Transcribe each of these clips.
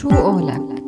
شو قولك؟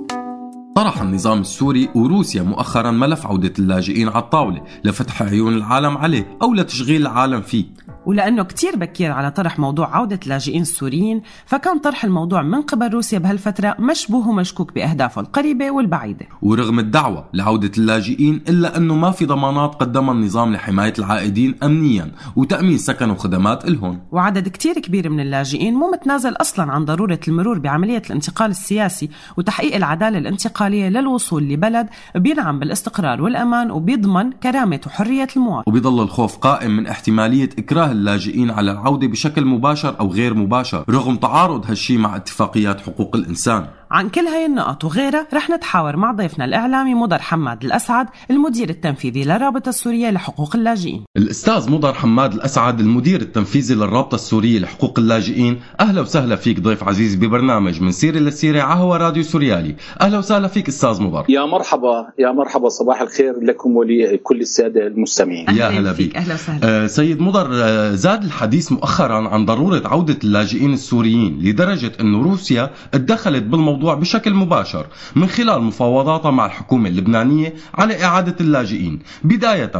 طرح النظام السوري وروسيا مؤخرا ملف عودة اللاجئين على الطاولة لفتح عيون العالم عليه أو لتشغيل العالم فيه ولأنه كتير بكير على طرح موضوع عودة اللاجئين السوريين فكان طرح الموضوع من قبل روسيا بهالفترة مشبوه ومشكوك بأهدافه القريبة والبعيدة. ورغم الدعوة لعودة اللاجئين إلا أنه ما في ضمانات قدمها النظام لحماية العائدين أمنيا وتأمين سكن وخدمات إلهم وعدد كتير كبير من اللاجئين مو متنازل أصلا عن ضرورة المرور بعملية الانتقال السياسي وتحقيق العدالة الانتقالية للوصول لبلد بينعم بالاستقرار والأمان وبيضمن كرامة وحرية المواطن. وبيضل الخوف قائم من احتمالية إكراه اللاجئين على العودة بشكل مباشر أو غير مباشر رغم تعارض هالشي مع اتفاقيات حقوق الإنسان. عن كل هاي النقط وغيرها رح نتحاور مع ضيفنا الإعلامي مضر حماد الأسعد المدير التنفيذي للرابطة السورية لحقوق اللاجئين. الأستاذ مضر حماد الأسعد المدير التنفيذي للرابطة السورية لحقوق اللاجئين. أهلا وسهلا فيك ضيف عزيز ببرنامج من سيرة للسيرة عهوى راديو سوريالي. أهلا وسهلا فيك أستاذ مضر. يا مرحبا يا مرحبا صباح الخير لكم ولكل السادة المستمعين. يا هلا بك أهلا وسهلا. آه سيد مضر آه زاد الحديث مؤخرا عن ضرورة عودة اللاجئين السوريين لدرجة أن روسيا اتدخلت بالموضوع بشكل مباشر من خلال مفاوضاتها مع الحكومة اللبنانية على إعادة اللاجئين. بداية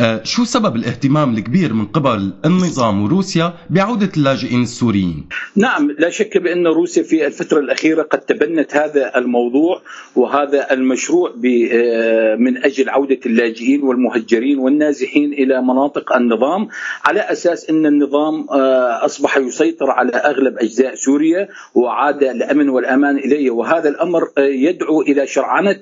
آه شو سبب الاهتمام الكبير من قبل النظام وروسيا بعودة اللاجئين السوريين؟ نعم لا شك بأن روسيا في الفترة الأخيرة قد تبنت هذا الموضوع وهذا المشروع من أجل عودة اللاجئين والمهجرين والنازحين إلى مناطق النظام على أساس أن النظام أصبح يسيطر على أغلب أجزاء سوريا وعاد الأمن والأمان إليه. وهذا الأمر يدعو إلى شرعنة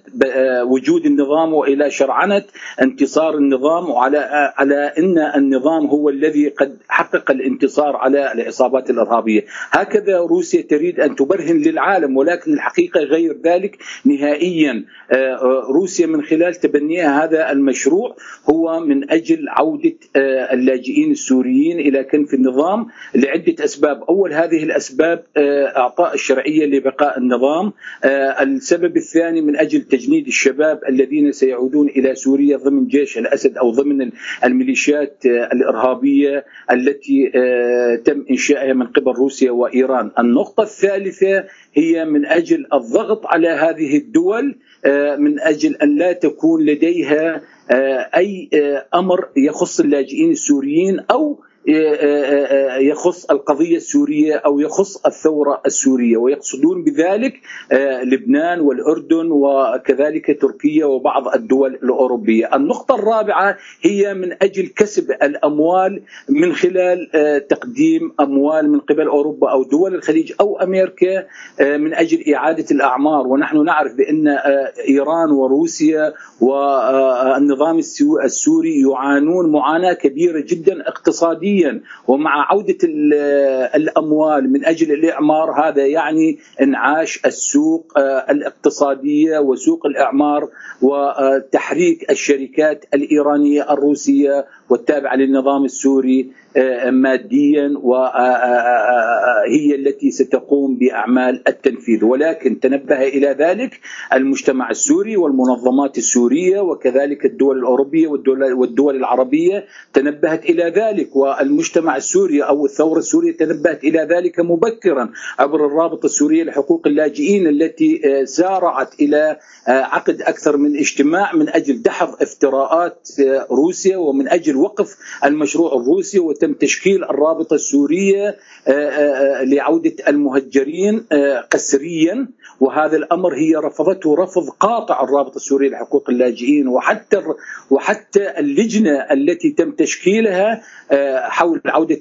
وجود النظام وإلى شرعنة انتصار النظام وعلى على أن النظام هو الذي قد حقق الانتصار على العصابات الإرهابية. هكذا روسيا تريد أن تبرهن للعالم ولكن الحقيقة غير ذلك. نهائيا روسيا من خلال تبنيها هذا المشروع هو من أجل عودة اللاجئين السوريين إلى كنف النظام لعدة أسباب. أول هذه الأسباب إعطاء الشرعية لبقاء النظام. السبب الثاني من أجل تجنيد الشباب الذين سيعودون إلى سوريا ضمن جيش الأسد أو ضمن الميليشيات الإرهابية التي تم إنشائها من قبل روسيا وإيران. النقطة الثالثة هي من أجل الضغط على هذه الدول من أجل أن لا تكون لديها أي أمر يخص اللاجئين السوريين أو يخص القضية السورية أو يخص الثورة السورية ويقصدون بذلك لبنان والأردن وكذلك تركيا وبعض الدول الأوروبية. النقطة الرابعة هي من أجل كسب الأموال من خلال تقديم أموال من قبل أوروبا أو دول الخليج أو أمريكا من أجل إعادة الأعمار. ونحن نعرف بأن إيران وروسيا والنظام السوري يعانون معاناة كبيرة جدا اقتصاديا ومع عودة الأموال من أجل الإعمار هذا يعني إنعاش السوق الاقتصادية وسوق الإعمار وتحريك الشركات الإيرانية الروسية والتابعة للنظام السوري ماديا وهي التي ستقوم بأعمال التنفيذ. ولكن تنبه إلى ذلك المجتمع السوري والمنظمات السورية وكذلك الدول الأوروبية والدول, والدول العربية تنبهت إلى ذلك. والمجتمع السوري أو الثورة السورية تنبهت إلى ذلك مبكرا عبر الرابطة السورية لحقوق اللاجئين التي سارعت إلى عقد أكثر من اجتماع من أجل دحض افتراءات روسيا ومن أجل وقف المشروع الروسي وتم تشكيل الرابطة السورية لعودة المهجرين قسريا. وهذا الأمر هي رفضته رفض قاطع الرابطة السورية لحقوق اللاجئين. وحتى وحتى اللجنة التي تم تشكيلها حول عودة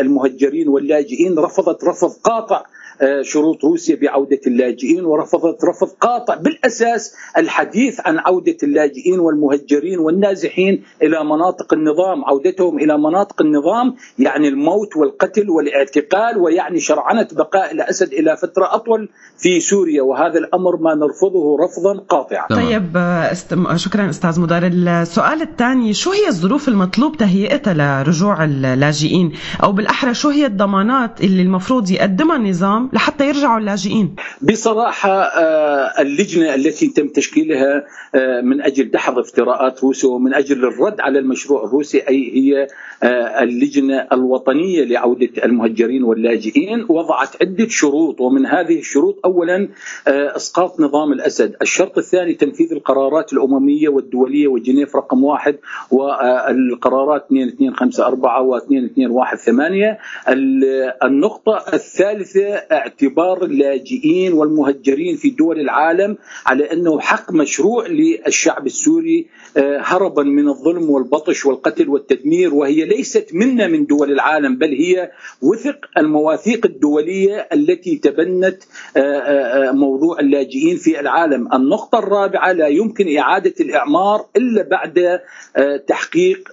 المهجرين واللاجئين رفضت رفض قاطع شروط روسيا بعودة اللاجئين ورفضت رفض قاطع بالأساس الحديث عن عودة اللاجئين والمهجرين والنازحين إلى مناطق النظام عودتهم إلى مناطق النظام يعني الموت والقتل والاعتقال ويعني شرعنة بقاء الأسد إلى فترة أطول في سوريا وهذا الأمر ما نرفضه رفضا قاطعا. طيب استم... شكرا أستاذ مدار. السؤال الثاني شو هي الظروف المطلوب تهيئتها لرجوع اللاجئين؟ أو بالأحرى شو هي الضمانات اللي المفروض يقدمها النظام العالم لحتى يرجعوا اللاجئين. بصراحة آه، اللجنة التي تم تشكيلها آه، من أجل دحض افتراءات روسيا ومن أجل الرد على المشروع الروسي أي هي آه، اللجنة الوطنية لعودة المهجرين واللاجئين وضعت عدة شروط ومن هذه الشروط أولا إسقاط نظام الأسد. الشرط الثاني تنفيذ القرارات الأممية والدولية وجنيف رقم واحد والقرارات 2254 و 2218 النقطة الثالثة اعتبار اللاجئين والمهجرين في دول العالم على أنه حق مشروع للشعب السوري آه، هربا من الظلم والبطش والقتل والتدمير وهي ليست منا من دول العالم بل هي وثق المواثيق الدولية التي تبنت آه، آه، موضوع اللاجئين في العالم. النقطة الرابعة لا يمكن إعادة الإعمار إلا بعد تحقيق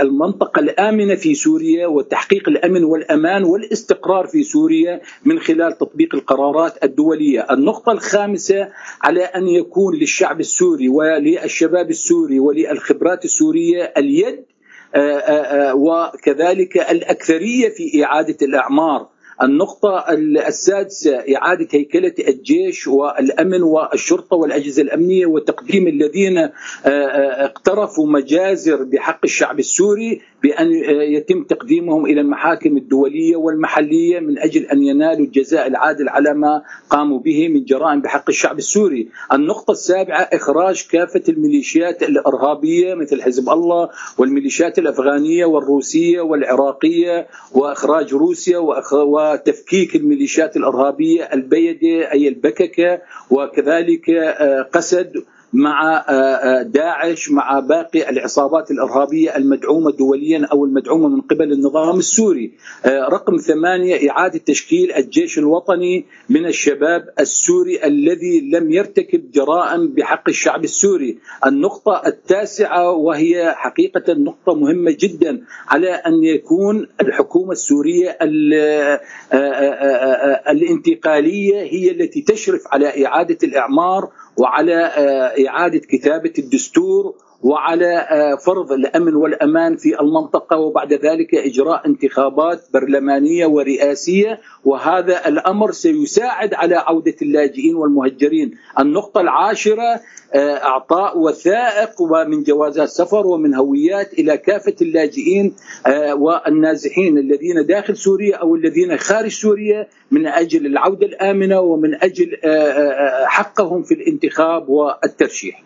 المنطقة الآمنة في سوريا وتحقيق الأمن والأمان والاستقرار في سوريا. من خلال تطبيق القرارات الدولية. النقطة الخامسة على أن يكون للشعب السوري وللشباب السوري وللخبرات السورية اليد آه، آه، آه، وكذلك الأكثرية في إعادة الأعمار. النقطة السادسة إعادة هيكلة الجيش والأمن والشرطة والأجهزة الأمنية وتقديم الذين اقترفوا مجازر بحق الشعب السوري بأن يتم تقديمهم إلى المحاكم الدولية والمحلية من أجل أن ينالوا الجزاء العادل على ما قاموا به من جرائم بحق الشعب السوري. النقطة السابعة إخراج كافة الميليشيات الإرهابية مثل حزب الله والميليشيات الأفغانية والروسية والعراقية وإخراج روسيا وتفكيك الميليشيات الإرهابية البيدة أي البككة وكذلك آه، قسد مع آه، آه، داعش مع باقي العصابات الإرهابية المدعومة دوليا أو المدعومة من قبل النظام السوري. آه، رقم ثمانية إعادة تشكيل الجيش الوطني من الشباب السوري الذي لم يرتكب جرائم بحق الشعب السوري. النقطة التاسعة وهي حقيقة نقطة مهمة جدا على أن يكون الحكومة السورية الانتقالية هي التي تشرف على إعادة الإعمار وعلى آه، إعادة كتابة الدستور وعلى آه، فرض الأمن والأمان في المنطقة وبعد ذلك إجراء انتخابات برلمانية ورئاسية وهذا الأمر سيساعد على عودة اللاجئين والمهجرين. النقطة العاشرة آه، إعطاء وثائق ومن جوازات سفر ومن هويات إلى كافة اللاجئين والنازحين الذين داخل سوريا أو الذين خارج سوريا من أجل العودة الآمنة ومن أجل حقهم في الانتخاب والترشيح.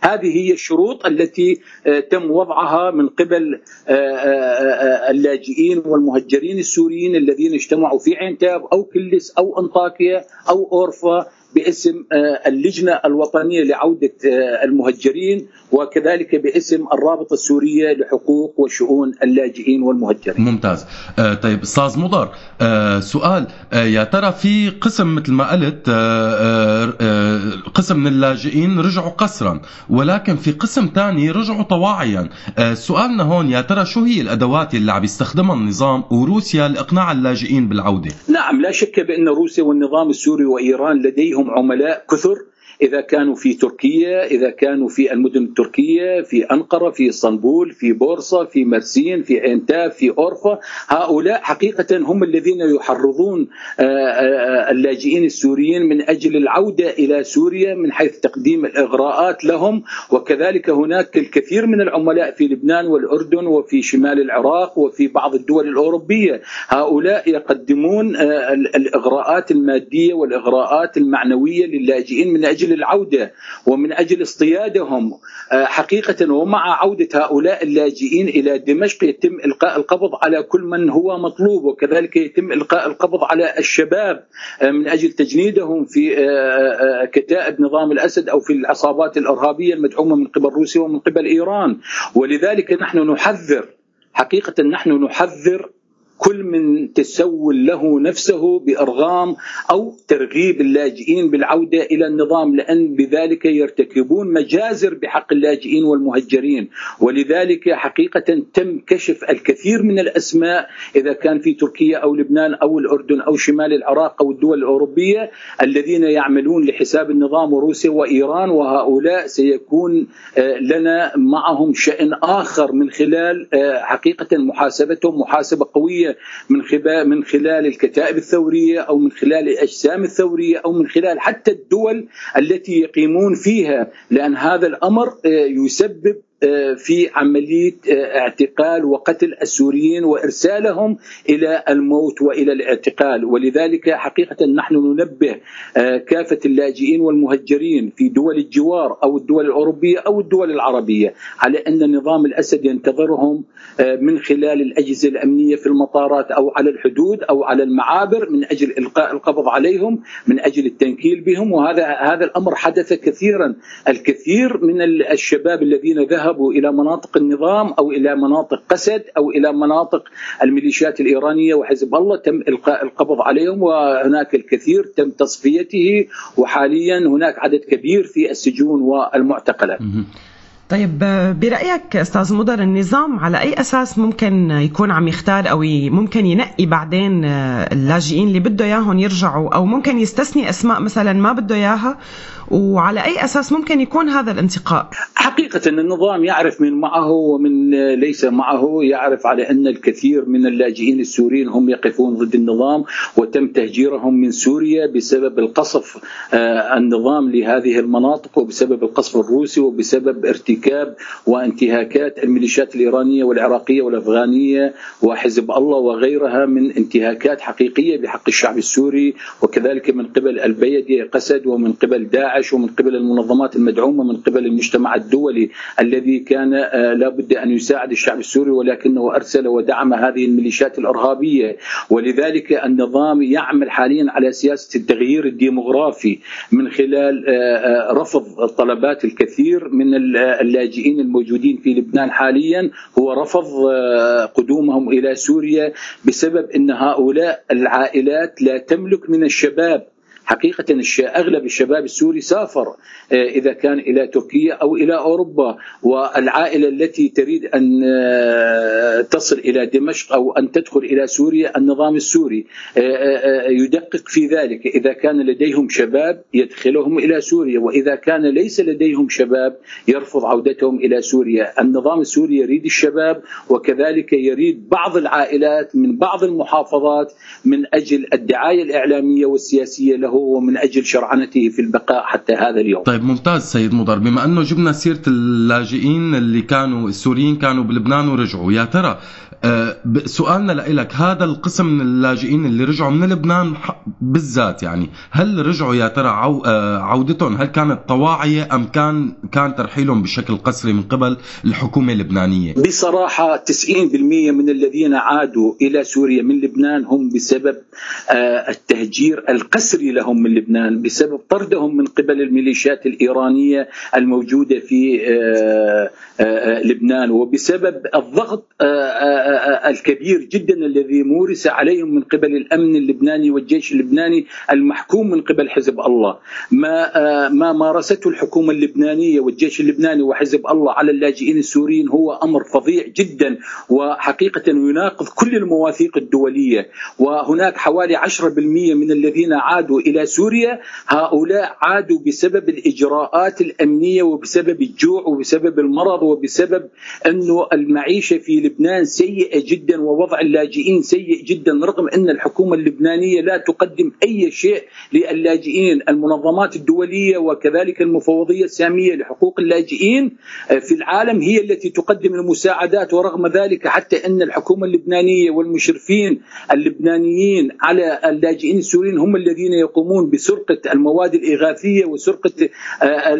هذه هي الشروط التي آه، تم وضعها من قبل آه، آه، اللاجئين والمهجرين السوريين الذين اجتمعوا في عين أو كلس أو أنطاكيا أو أورفا. باسم آه، اللجنة الوطنية لعودة آه، المهجرين وكذلك باسم الرابطة السورية لحقوق وشؤون اللاجئين والمهجرين. ممتاز. آه، طيب أستاذ مضر سؤال يا ترى في قسم مثل ما قلت قسم من اللاجئين رجعوا قسرا ولكن في قسم ثاني رجعوا طواعيا. سؤالنا هون يا ترى شو هي الأدوات اللي عم يستخدمها النظام وروسيا لإقناع اللاجئين بالعودة؟ نعم لا شك بأن روسيا والنظام السوري وإيران لديهم لديهم عملاء كثر إذا كانوا في تركيا إذا كانوا في المدن التركية في أنقرة في إسطنبول في بورصة في مرسين في عينتاف في أورفا هؤلاء حقيقة هم الذين يحرضون آه، آه، اللاجئين السوريين من أجل العودة إلى سوريا من حيث تقديم الإغراءات لهم. وكذلك هناك الكثير من العملاء في لبنان والأردن وفي شمال العراق وفي بعض الدول الأوروبية. هؤلاء يقدمون آه، الإغراءات المادية والإغراءات المعنوية للاجئين من أجل أجل العودة ومن أجل اصطيادهم آه، حقيقة ومع عودة هؤلاء اللاجئين إلى دمشق يتم إلقاء القبض على كل من هو مطلوب وكذلك يتم إلقاء القبض على الشباب آه، من أجل تجنيدهم في آه، كتائب نظام الأسد أو في العصابات الإرهابية المدعومة من قبل روسيا ومن قبل إيران. ولذلك نحن نحذر حقيقة نحن نحذر كل من تسول له نفسه بأرغام أو ترغيب اللاجئين بالعودة إلى النظام لأن بذلك يرتكبون مجازر بحق اللاجئين والمهجرين. ولذلك حقيقة تم كشف الكثير من الأسماء إذا كان في تركيا أو لبنان أو الأردن أو شمال العراق أو الدول الأوروبية الذين يعملون لحساب النظام وروسيا وإيران وهؤلاء سيكون آه، لنا معهم شأن آخر من خلال آه، حقيقة محاسبتهم محاسبة قوية الإيرانية من خلال من خلال الكتائب الثورية أو من خلال الأجسام الثورية أو من خلال حتى الدول التي يقيمون فيها لأن هذا الأمر يسبب آه، في عملية آه، اعتقال وقتل السوريين وإرسالهم إلى الموت وإلى الاعتقال. ولذلك حقيقة نحن ننبه آه، كافة اللاجئين والمهجرين في دول الجوار أو الدول الأوروبية أو الدول العربية على أن نظام الأسد ينتظرهم من خلال الأجهزة الأمنية في المطارات أو على الحدود أو على المعابر من أجل إلقاء القبض عليهم من أجل التنكيل بهم. وهذا هذا الأمر حدث كثيرا الكثير من الشباب الذين ذهبوا ذهبوا إلى مناطق النظام أو إلى مناطق قسد أو إلى مناطق الميليشيات الإيرانية وحزب الله تم إلقاء القبض عليهم وهناك الكثير تم تصفيته وحاليا هناك عدد كبير في السجون والمعتقلات. طيب برأيك أستاذ مضر النظام على أي أساس ممكن يكون عم يختار أو ممكن ينقي بعدين اللاجئين اللي بده إياهم يرجعوا أو ممكن يستثني أسماء مثلا ما بده إياها وعلى أي أساس ممكن يكون هذا الانتقاء؟ حقيقة النظام يعرف من معه ومن ليس معه يعرف على أن الكثير من اللاجئين السوريين هم يقفون ضد النظام وتم تهجيرهم من سوريا بسبب القصف آه، النظام لهذه المناطق وبسبب القصف الروسي وبسبب ارتكاب وانتهاكات الميليشيات الإيرانية والعراقية والأفغانية وحزب الله وغيرها من انتهاكات حقيقية بحق الشعب السوري وكذلك من قبل البيدي قسد ومن قبل داعش ومن قبل المنظمات المدعومة من قبل المجتمع الدولي الذي كان آه، لابد أن يساعد الشعب السوري ولكنه أرسل ودعم هذه الميليشيات الإرهابية. ولذلك النظام يعمل حاليا على سياسة التغيير الديمغرافي من خلال آه، آه، رفض طلبات الكثير من اللاجئين الموجودين في لبنان حاليا هو رفض قدومهم إلى سوريا بسبب إن هؤلاء العائلات لا تملك من الشباب حقيقة أغلب الشباب السوري سافر آه، إذا كان إلى تركيا أو إلى أوروبا والعائلة التي تريد أن آه، تصل إلى دمشق أو أن تدخل إلى سوريا النظام السوري آه، يدقق في ذلك. إذا كان لديهم شباب يدخلهم إلى سوريا وإذا كان ليس لديهم شباب يرفض عودتهم إلى سوريا. النظام السوري يريد الشباب وكذلك يريد بعض العائلات من بعض المحافظات من أجل الدعاية الإعلامية والسياسية له. ومن أجل شرعنته في البقاء حتى هذا اليوم. طيب ممتاز سيد مضر. بما أنه جبنا سيرة اللاجئين اللي كانوا السوريين كانوا بلبنان ورجعوا يا ترى سؤالنا لك هذا القسم من اللاجئين اللي رجعوا من لبنان بالذات يعني هل رجعوا يا ترى آه، عودتهم؟ هل كانت طواعية أم كان كان ترحيلهم بشكل قسري من قبل الحكومة اللبنانية؟ بصراحة 90% من الذين عادوا إلى سوريا من لبنان هم بسبب آه، التهجير القسري لهم من لبنان بسبب طردهم من قبل الميليشيات الإيرانية الموجودة في لبنان وبسبب الضغط الكبير جدا الذي مورس عليهم من قبل الأمن اللبناني والجيش اللبناني المحكوم من قبل حزب الله. ما ما مارسته الحكومة اللبنانية والجيش اللبناني وحزب الله على اللاجئين السوريين هو أمر فظيع جدا وحقيقة يناقض كل المواثيق الدولية. وهناك حوالي 10% من الذين عادوا إلى سوريا هؤلاء عادوا بسبب الإجراءات الأمنية وبسبب الجوع وبسبب المرض وبسبب انه المعيشة في لبنان سيئة سيئة جدا ووضع اللاجئين سيء جدا رغم أن الحكومة اللبنانية لا تقدم أي شيء للاجئين. المنظمات الدولية وكذلك المفوضية السامية لحقوق اللاجئين في العالم هي التي تقدم المساعدات ورغم ذلك حتى أن الحكومة اللبنانية والمشرفين اللبنانيين على اللاجئين السوريين هم الذين يقومون بسرقة المواد الإغاثية وسرقة آه،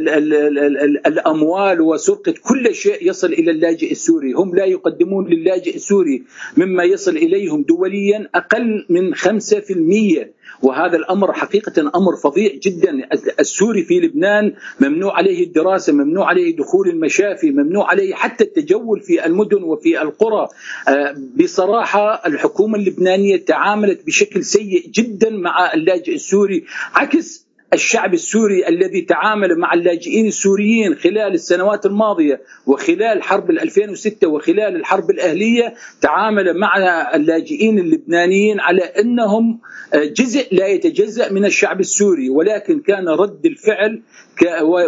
الأموال وسرقة كل شيء يصل إلى اللاجئ السوري. هم لا يقدمون للاجئ السوري السوري مما يصل إليهم دوليا أقل من 5% وهذا الأمر حقيقة أمر فظيع جدا. السوري في لبنان ممنوع عليه الدراسة ممنوع عليه دخول المشافي ممنوع عليه حتى التجول في المدن وفي القرى. آه، بصراحة الحكومة اللبنانية تعاملت بشكل سيء جدا مع اللاجئ السوري عكس الشعب السوري الذي تعامل مع اللاجئين السوريين خلال السنوات الماضية وخلال حرب 2006 وخلال الحرب الأهلية تعامل مع اللاجئين اللبنانيين على أنهم جزء لا يتجزأ من الشعب السوري ولكن كان رد الفعل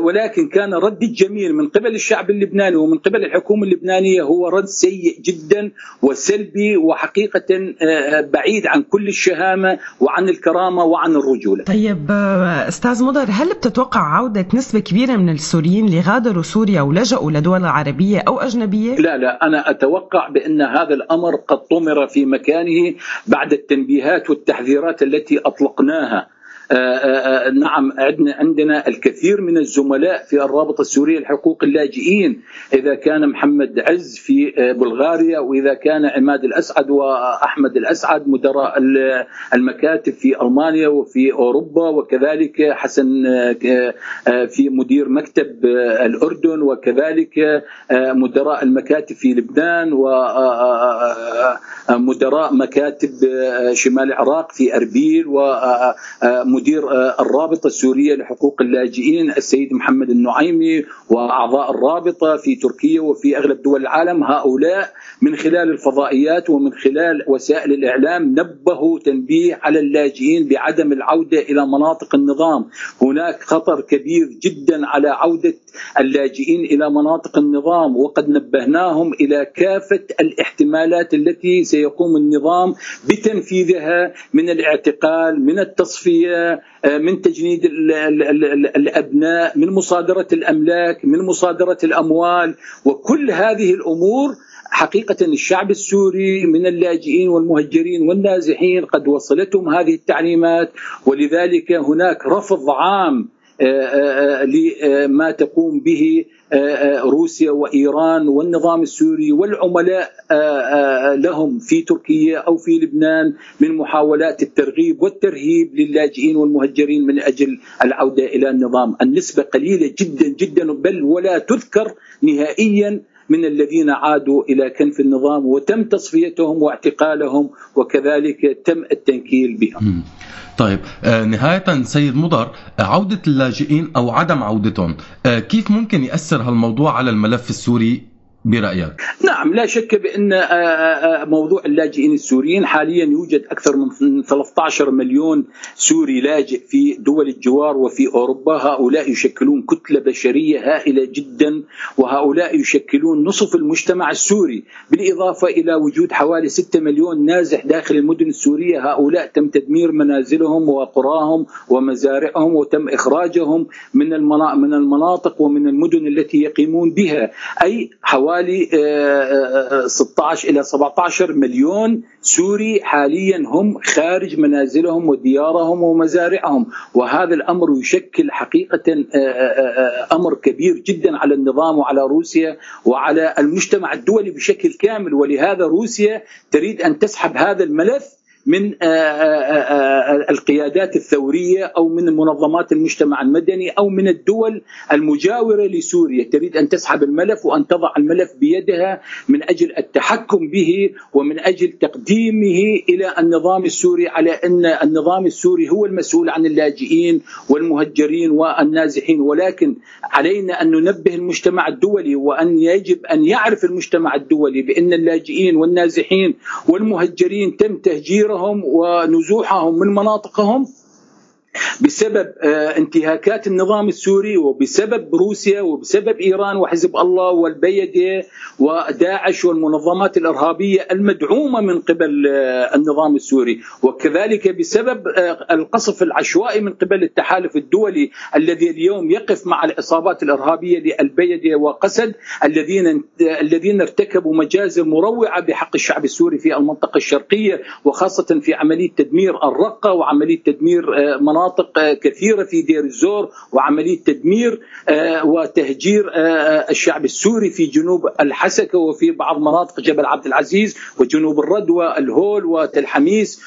ولكن كان رد الجميل من قبل الشعب اللبناني ومن قبل الحكومة اللبنانية هو رد سيء جدا وسلبي وحقيقة آه، بعيد عن كل الشهامة وعن الكرامة وعن الرجولة. طيب آه، أستاذ مضر هل بتتوقع عودة نسبة كبيرة من السوريين اللي غادروا سوريا ولجأوا لدول عربية أو أجنبية؟ لا لا أنا أتوقع بأن هذا الأمر قد طمر في مكانه بعد التنبيهات والتحذيرات التي أطلقناها آه، آه، آه، نعم عندنا عندنا الكثير من الزملاء في الرابطة السورية لحقوق اللاجئين. إذا كان محمد عز في بلغاريا وإذا كان عماد الأسعد وأحمد الأسعد مدراء المكاتب في ألمانيا وفي أوروبا وكذلك حسن في مدير مكتب الأردن وكذلك مدراء المكاتب في لبنان ومدراء مكاتب شمال العراق في أربيل ومدير مدير آه، الرابطة السورية لحقوق اللاجئين السيد محمد النعيمي وأعضاء الرابطة في تركيا وفي أغلب دول العالم. هؤلاء من خلال الفضائيات ومن خلال وسائل الإعلام نبهوا تنبيه على اللاجئين بعدم العودة إلى مناطق النظام، هناك خطر كبير جدا على عودة اللاجئين إلى مناطق النظام وقد نبهناهم إلى كافة الاحتمالات التي سيقوم النظام بتنفيذها من الاعتقال، من التصفية، آه، من تجنيد الأبناء من مصادرة الأملاك من مصادرة الأموال. وكل هذه الأمور حقيقة الشعب السوري من اللاجئين والمهجرين والنازحين قد وصلتهم هذه التعليمات. ولذلك هناك رفض عام لما تقوم به روسيا وإيران والنظام السوري والعملاء لهم في تركيا أو في لبنان من محاولات الترغيب والترهيب للاجئين والمهجرين من أجل العودة إلى النظام، النسبة قليلة جدا جدا بل ولا تذكر نهائيا من الذين عادوا إلى كنف النظام وتم تصفيتهم واعتقالهم وكذلك تم التنكيل بهم. طيب آه نهاية سيد مضر آه، عودة اللاجئين أو عدم عودتهم آه كيف ممكن يأثر هالموضوع على الملف السوري برأيك؟ نعم لا شك بأن آه، آه، آه، موضوع اللاجئين السوريين حاليا يوجد أكثر من 13 مليون سوري لاجئ في دول الجوار وفي أوروبا، هؤلاء يشكلون كتلة بشرية هائلة جدا وهؤلاء يشكلون نصف المجتمع السوري، بالإضافة إلى وجود حوالي 6 مليون نازح داخل المدن السورية، هؤلاء تم تدمير منازلهم وقراهم ومزارعهم وتم إخراجهم من من المناطق ومن المدن التي يقيمون بها، أي حوالي حوالي 16 آه، آه، إلى 17 مليون سوري حاليا هم خارج منازلهم وديارهم ومزارعهم. وهذا الأمر يشكل حقيقه آه، أمر كبير جدا على النظام وعلى روسيا وعلى المجتمع الدولي بشكل كامل. ولهذا روسيا تريد أن تسحب هذا الملف من آه، آه، آه، القيادات الثورية أو من منظمات المجتمع المدني أو من الدول المجاورة لسوريا. تريد أن تسحب الملف وأن تضع الملف بيدها من أجل التحكم به ومن أجل تقديمه إلى النظام السوري على أن النظام السوري هو المسؤول عن اللاجئين والمهجرين والنازحين. ولكن علينا أن ننبه المجتمع الدولي وأن يجب أن يعرف المجتمع الدولي بأن اللاجئين والنازحين والمهجرين تم تهجير تهجيرهم ونزوحهم من مناطقهم بسبب آه، انتهاكات النظام السوري وبسبب روسيا وبسبب إيران وحزب الله والبيده وداعش والمنظمات الإرهابية المدعومة من قبل آه، النظام السوري. وكذلك بسبب آه، القصف العشوائي من قبل التحالف الدولي الذي اليوم يقف مع العصابات الإرهابية للبيده وقسد الذين الذين ارتكبوا مجازر مروعة بحق الشعب السوري في المنطقة الشرقية وخاصة في عملية تدمير الرقة وعملية تدمير مناطق مناطق كثيرة في دير الزور وعملية تدمير آه، وتهجير آه، الشعب السوري في جنوب الحسكة وفي بعض مناطق جبل عبد العزيز وجنوب الردوه الهول وتل حميس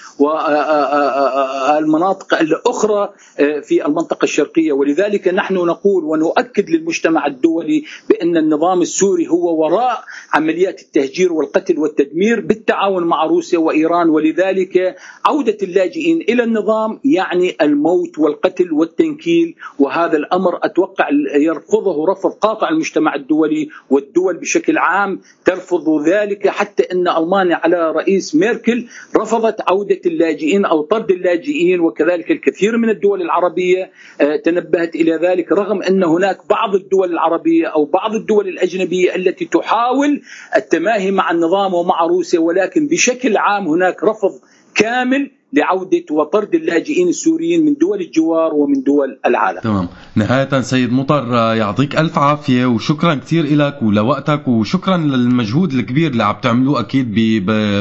والمناطق الأخرى آه، في المنطقة الشرقية. ولذلك نحن نقول ونؤكد للمجتمع الدولي بأن النظام السوري هو وراء عمليات التهجير والقتل والتدمير بالتعاون مع روسيا وإيران. ولذلك عودة اللاجئين إلى النظام يعني الم الموت والقتل والتنكيل وهذا الأمر أتوقع يرفضه رفض قاطع المجتمع الدولي والدول بشكل عام ترفض ذلك حتى أن ألمانيا على رئيس ميركل رفضت عودة اللاجئين أو طرد اللاجئين وكذلك الكثير من الدول العربية آه، تنبهت إلى ذلك رغم أن هناك بعض الدول العربية أو بعض الدول الأجنبية التي تحاول التماهي مع النظام ومع روسيا ولكن بشكل عام هناك رفض كامل لعودة وطرد اللاجئين السوريين من دول الجوار ومن دول العالم. تمام. نهاية سيد مطر يعطيك ألف عافية وشكرا كثير لك ولوقتك وشكرا للمجهود الكبير اللي عم تعملوه أكيد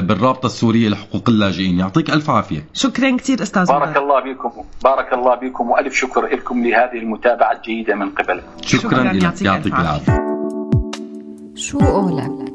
بالرابطة السورية لحقوق اللاجئين. يعطيك ألف عافية. شكرا كثير أستاذ بارك الله بكم بارك الله بكم وألف شكر لكم لهذه المتابعة الجيدة من قبل شكرا, شكرا. لك يعطيك, يعطيك العافية. شو قولك